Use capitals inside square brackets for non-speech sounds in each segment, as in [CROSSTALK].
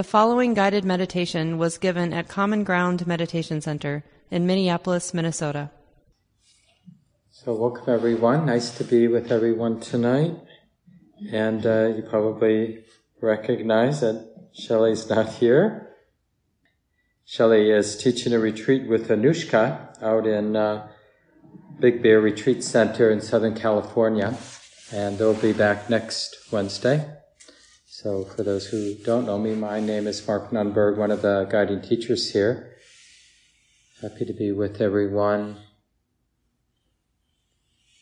The following guided meditation was given at Common Ground Meditation Center in Minneapolis, Minnesota. So, welcome everyone. Nice to be with everyone tonight. And uh, you probably recognize that Shelly's not here. Shelly is teaching a retreat with Anushka out in uh, Big Bear Retreat Center in Southern California. And they'll be back next Wednesday. So, for those who don't know me, my name is Mark Nunberg, one of the guiding teachers here. Happy to be with everyone.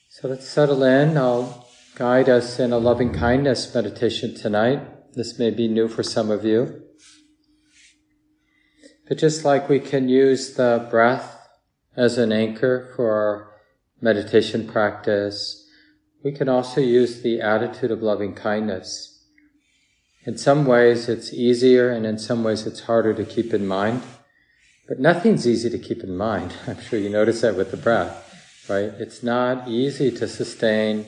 So, let's settle in. I'll guide us in a loving kindness meditation tonight. This may be new for some of you. But just like we can use the breath as an anchor for our meditation practice, we can also use the attitude of loving kindness in some ways it's easier and in some ways it's harder to keep in mind. But nothing's easy to keep in mind. [LAUGHS] I'm sure you notice that with the breath, right? It's not easy to sustain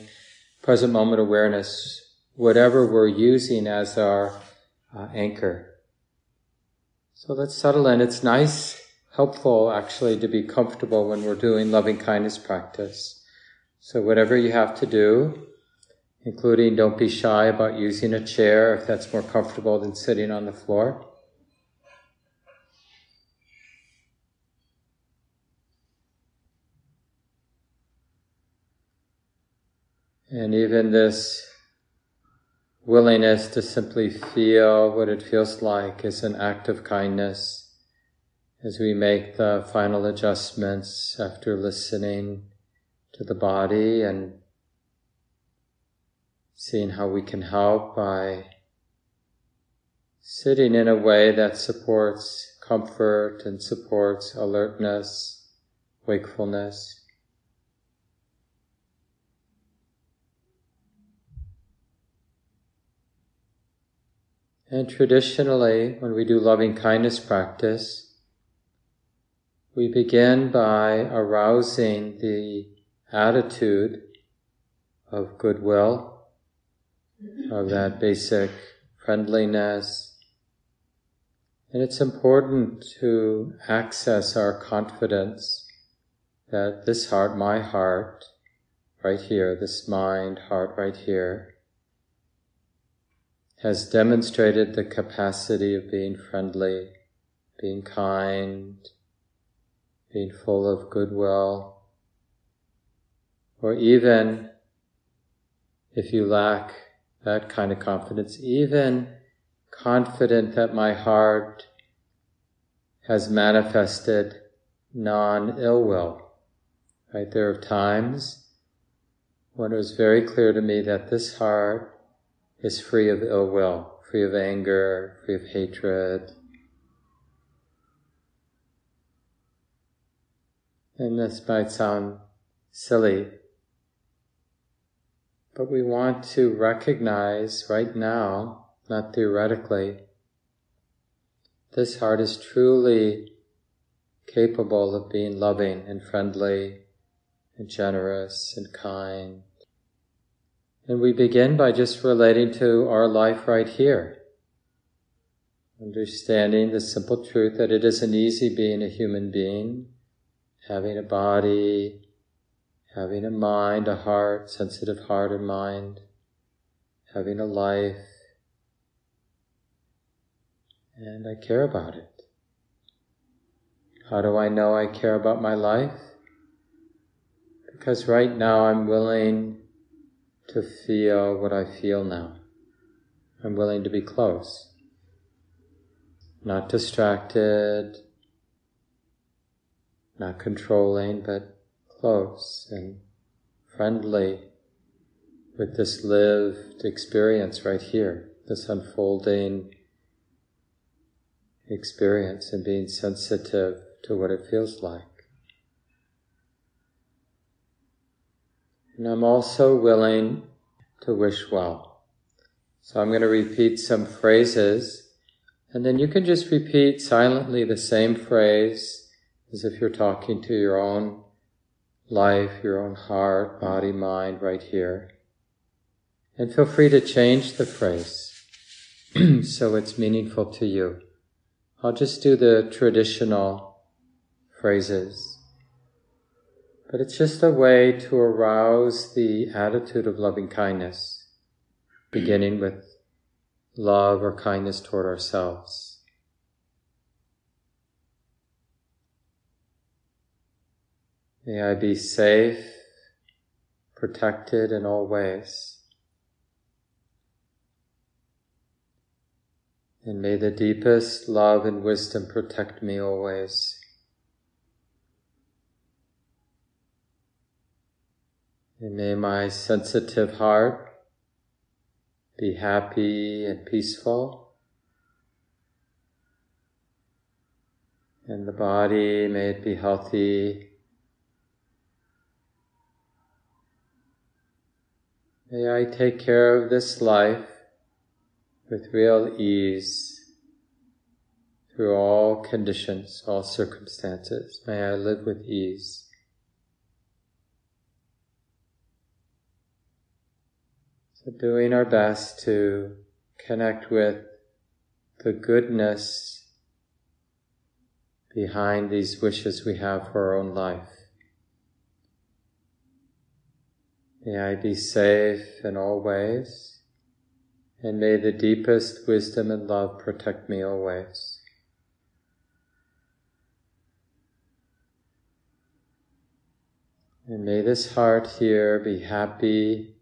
present moment awareness, whatever we're using as our uh, anchor. So let's settle in. It's nice, helpful actually to be comfortable when we're doing loving kindness practice. So whatever you have to do, including don't be shy about using a chair if that's more comfortable than sitting on the floor. And even this willingness to simply feel what it feels like is an act of kindness as we make the final adjustments after listening to the body and seeing how we can help by sitting in a way that supports comfort and supports alertness, wakefulness. And traditionally, when we do loving kindness practice, we begin by arousing the attitude of goodwill of that basic friendliness. And it's important to access our confidence that this heart, my heart, right here, this mind, heart right here, has demonstrated the capacity of being friendly, being kind, being full of goodwill, or even if you lack that kind of confidence, even confident that my heart has manifested non ill will. Right? There are times when it was very clear to me that this heart is free of ill will, free of anger, free of hatred. And this might sound silly, but we want to recognize right now, not theoretically, this heart is truly capable of being loving and friendly and generous and kind. And we begin by just relating to our life right here. Understanding the simple truth that it isn't easy being a human being, having a body, having a mind, a heart, sensitive heart and mind, having a life, and I care about it. How do I know I care about my life? Because right now I'm willing to feel what I feel now. I'm willing to be close. Not distracted, not controlling, but close and friendly with this lived experience right here, this unfolding experience and being sensitive to what it feels like. And I'm also willing to wish well. So I'm going to repeat some phrases and then you can just repeat silently the same phrase as if you're talking to your own life, your own heart, body, mind right here. And feel free to change the phrase [CLEARS THROAT] so it's meaningful to you. I'll just do the traditional phrases. But it's just a way to arouse the attitude of loving kindness, beginning with love or kindness toward ourselves. May I be safe, protected in all ways. And may the deepest love and wisdom protect me always. And may my sensitive heart be happy and peaceful. And the body, may it be healthy. May I take care of this life with real ease through all conditions, all circumstances. May I live with ease. So doing our best to connect with the goodness behind these wishes we have for our own life. May I be safe in all ways and may the deepest wisdom and love protect me always. And may this heart here be happy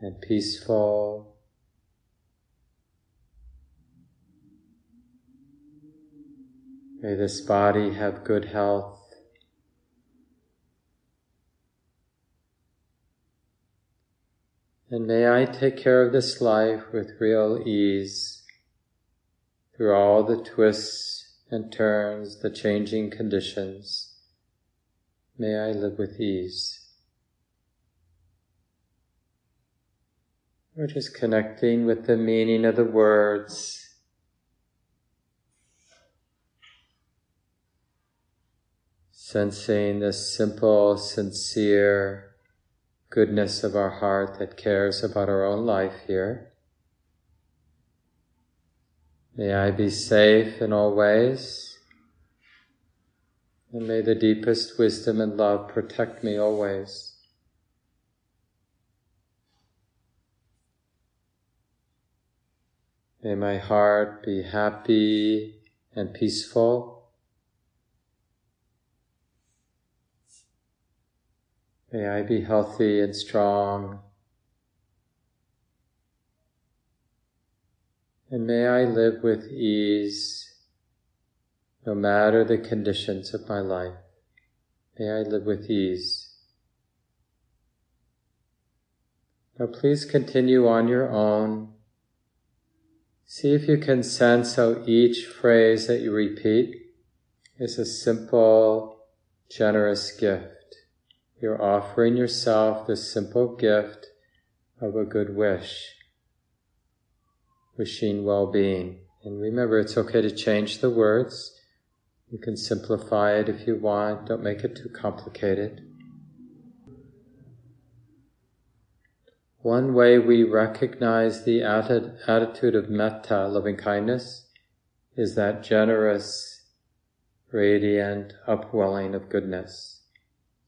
and peaceful. May this body have good health. And may I take care of this life with real ease through all the twists and turns, the changing conditions. May I live with ease. We're just connecting with the meaning of the words. Sensing this simple, sincere, goodness of our heart that cares about our own life here. May I be safe in all ways, and may the deepest wisdom and love protect me always. May my heart be happy and peaceful. May I be healthy and strong. And may I live with ease no matter the conditions of my life. May I live with ease. Now please continue on your own. See if you can sense how each phrase that you repeat is a simple, generous gift. You're offering yourself the simple gift of a good wish, wishing well being. And remember, it's okay to change the words. You can simplify it if you want, don't make it too complicated. One way we recognize the attitude of metta, loving kindness, is that generous, radiant upwelling of goodness.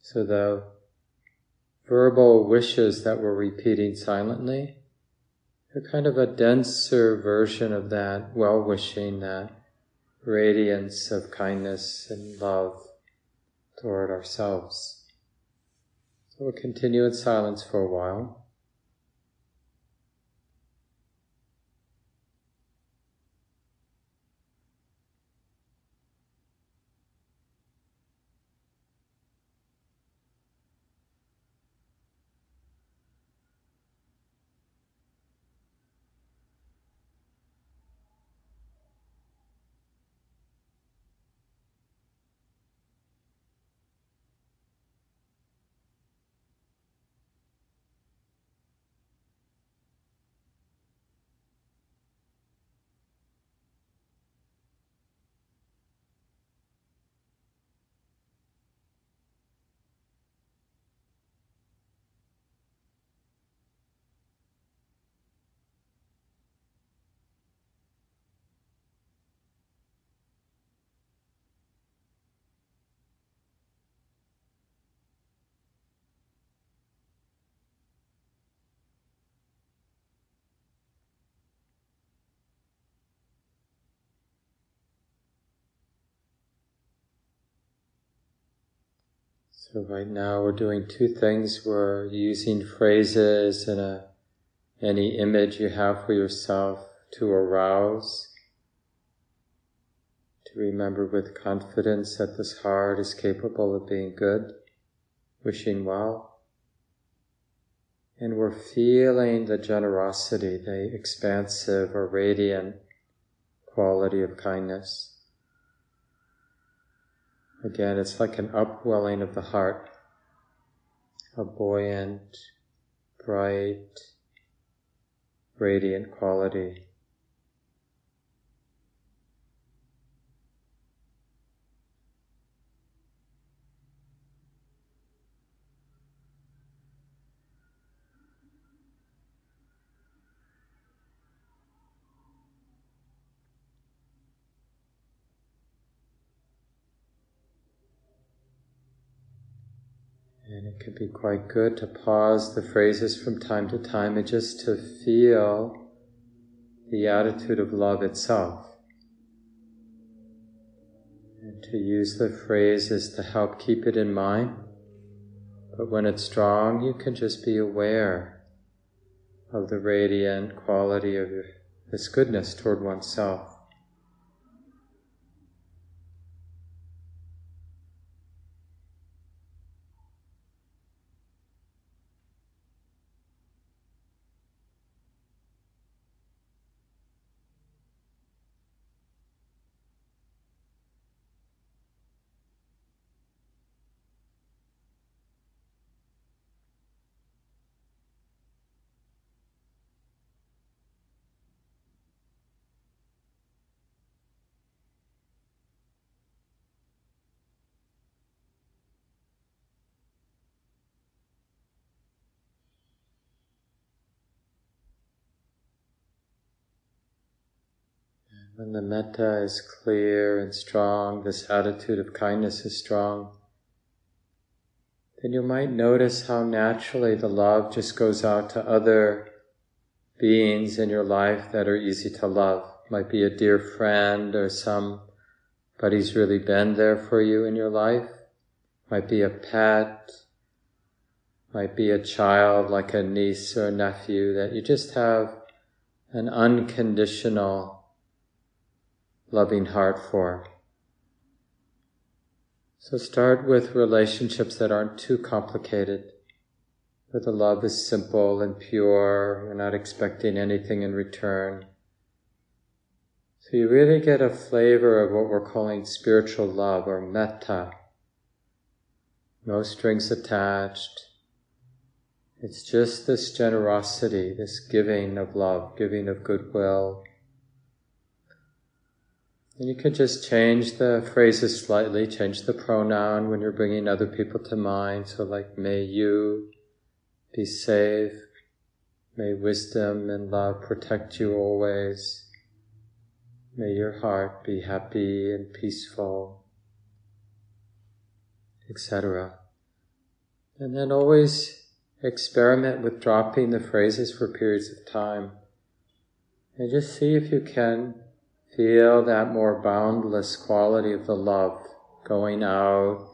So the verbal wishes that we're repeating silently are kind of a denser version of that well wishing, that radiance of kindness and love toward ourselves. So we'll continue in silence for a while. So right now we're doing two things. We're using phrases and a, any image you have for yourself to arouse, to remember with confidence that this heart is capable of being good, wishing well. And we're feeling the generosity, the expansive or radiant quality of kindness. Again, it's like an upwelling of the heart, a buoyant, bright, radiant quality. Can be quite good to pause the phrases from time to time and just to feel the attitude of love itself. And to use the phrases to help keep it in mind. But when it's strong, you can just be aware of the radiant quality of this goodness toward oneself. When the metta is clear and strong, this attitude of kindness is strong, then you might notice how naturally the love just goes out to other beings in your life that are easy to love. Might be a dear friend or somebody's really been there for you in your life. Might be a pet. Might be a child like a niece or a nephew that you just have an unconditional loving heart for. So start with relationships that aren't too complicated, where the love is simple and pure, you're not expecting anything in return. So you really get a flavor of what we're calling spiritual love or metta. No strings attached. It's just this generosity, this giving of love, giving of goodwill, and you could just change the phrases slightly, change the pronoun when you're bringing other people to mind. So, like, may you be safe, may wisdom and love protect you always, may your heart be happy and peaceful, etc. And then always experiment with dropping the phrases for periods of time. And just see if you can Feel that more boundless quality of the love going out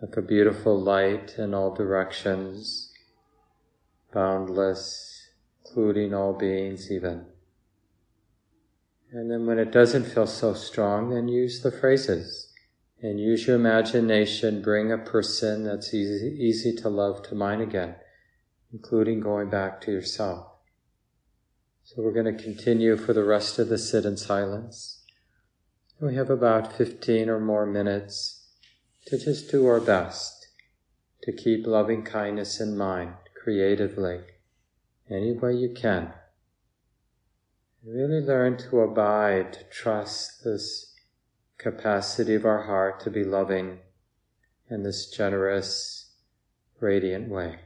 like a beautiful light in all directions, boundless, including all beings even. And then when it doesn't feel so strong, then use the phrases and use your imagination, bring a person that's easy, easy to love to mind again, including going back to yourself. So we're going to continue for the rest of the sit in silence. We have about 15 or more minutes to just do our best to keep loving kindness in mind creatively, any way you can. Really learn to abide, to trust this capacity of our heart to be loving in this generous, radiant way.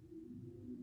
うん。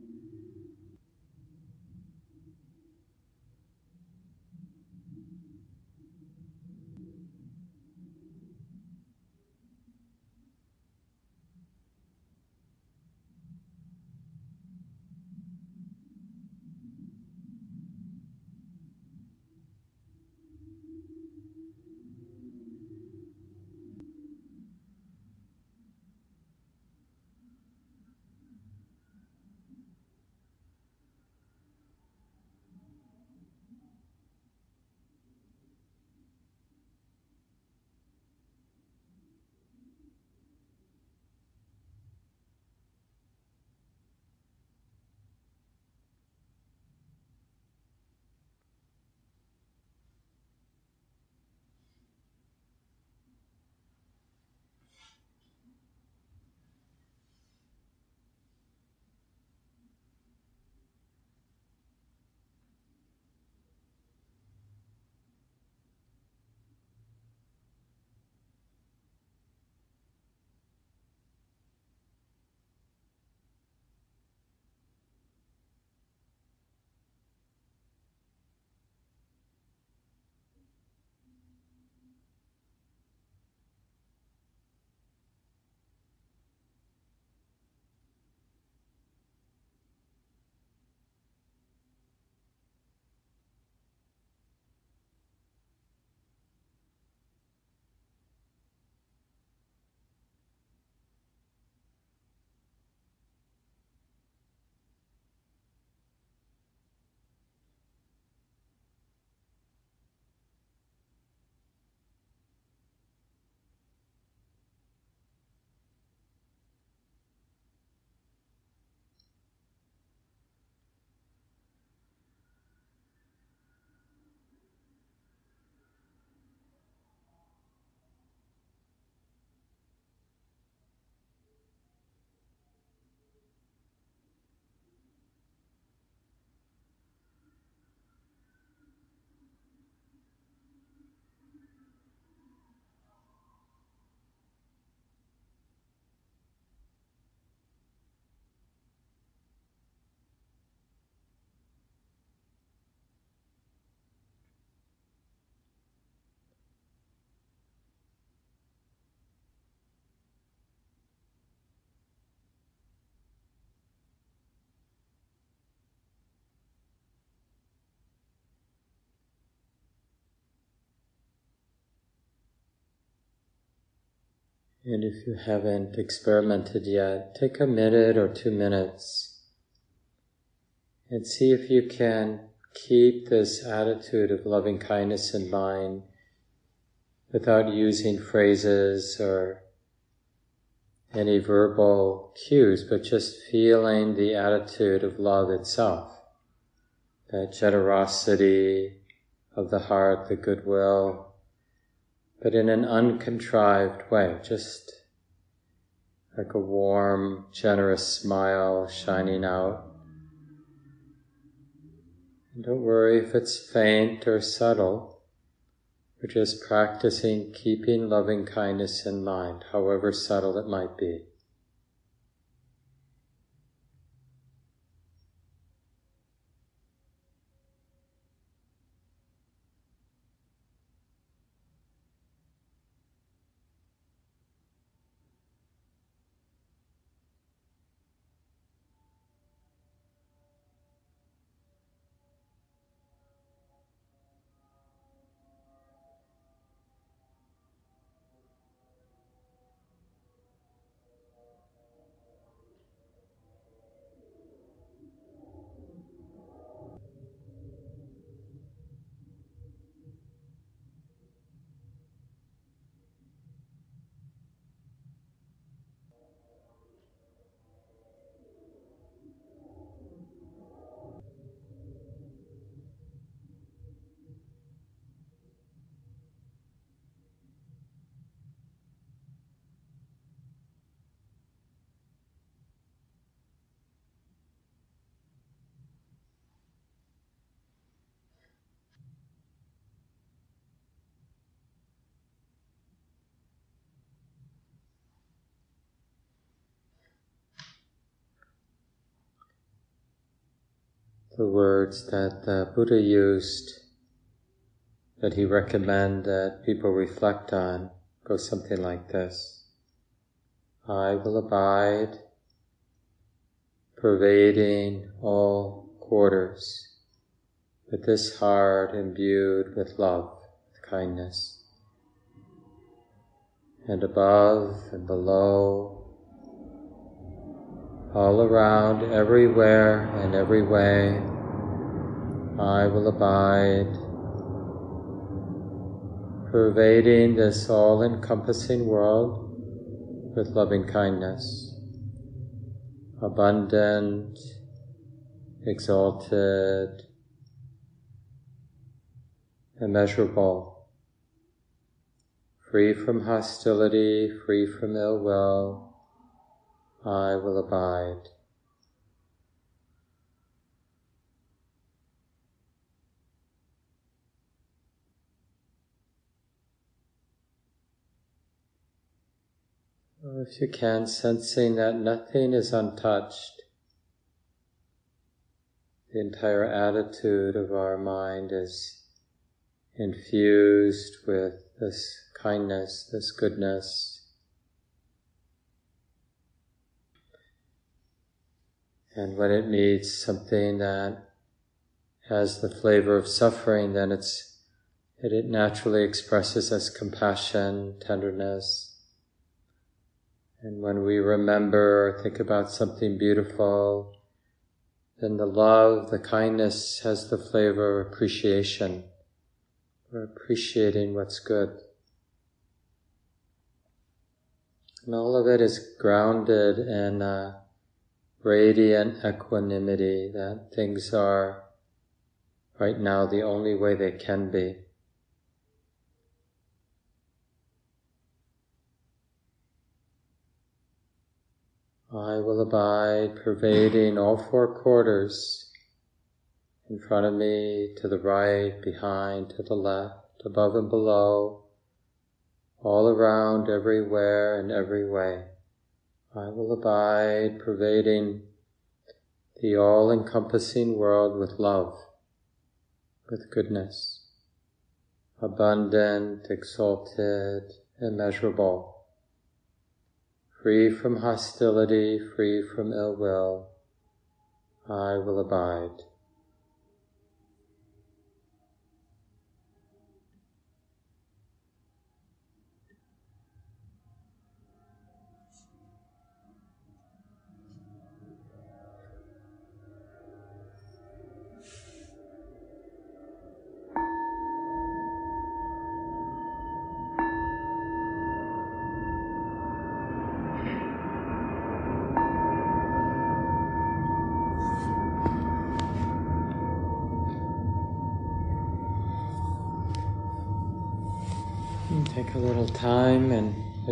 And if you haven't experimented yet, take a minute or two minutes and see if you can keep this attitude of loving kindness in mind without using phrases or any verbal cues, but just feeling the attitude of love itself, that generosity of the heart, the goodwill, but in an uncontrived way, just like a warm, generous smile shining out. And don't worry if it's faint or subtle. We're just practicing keeping loving kindness in mind, however subtle it might be. The words that the Buddha used that he recommended that people reflect on go something like this. I will abide, pervading all quarters, with this heart imbued with love, with kindness. And above and below, all around, everywhere and every way, I will abide, pervading this all encompassing world with loving kindness, abundant, exalted, immeasurable, free from hostility, free from ill will I will abide. If you can, sensing that nothing is untouched, the entire attitude of our mind is infused with this kindness, this goodness, And when it meets something that has the flavor of suffering, then it's it, it naturally expresses as compassion, tenderness. And when we remember or think about something beautiful, then the love, the kindness has the flavor of appreciation. We're appreciating what's good. And all of it is grounded in uh, radiant equanimity that things are right now the only way they can be. I will abide pervading all four quarters in front of me, to the right, behind, to the left, above and below, all around, everywhere, and every way. I will abide, pervading the all encompassing world with love, with goodness, abundant, exalted, immeasurable, free from hostility, free from ill will. I will abide.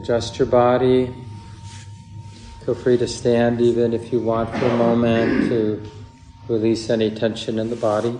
Adjust your body. Feel free to stand even if you want for a moment to release any tension in the body.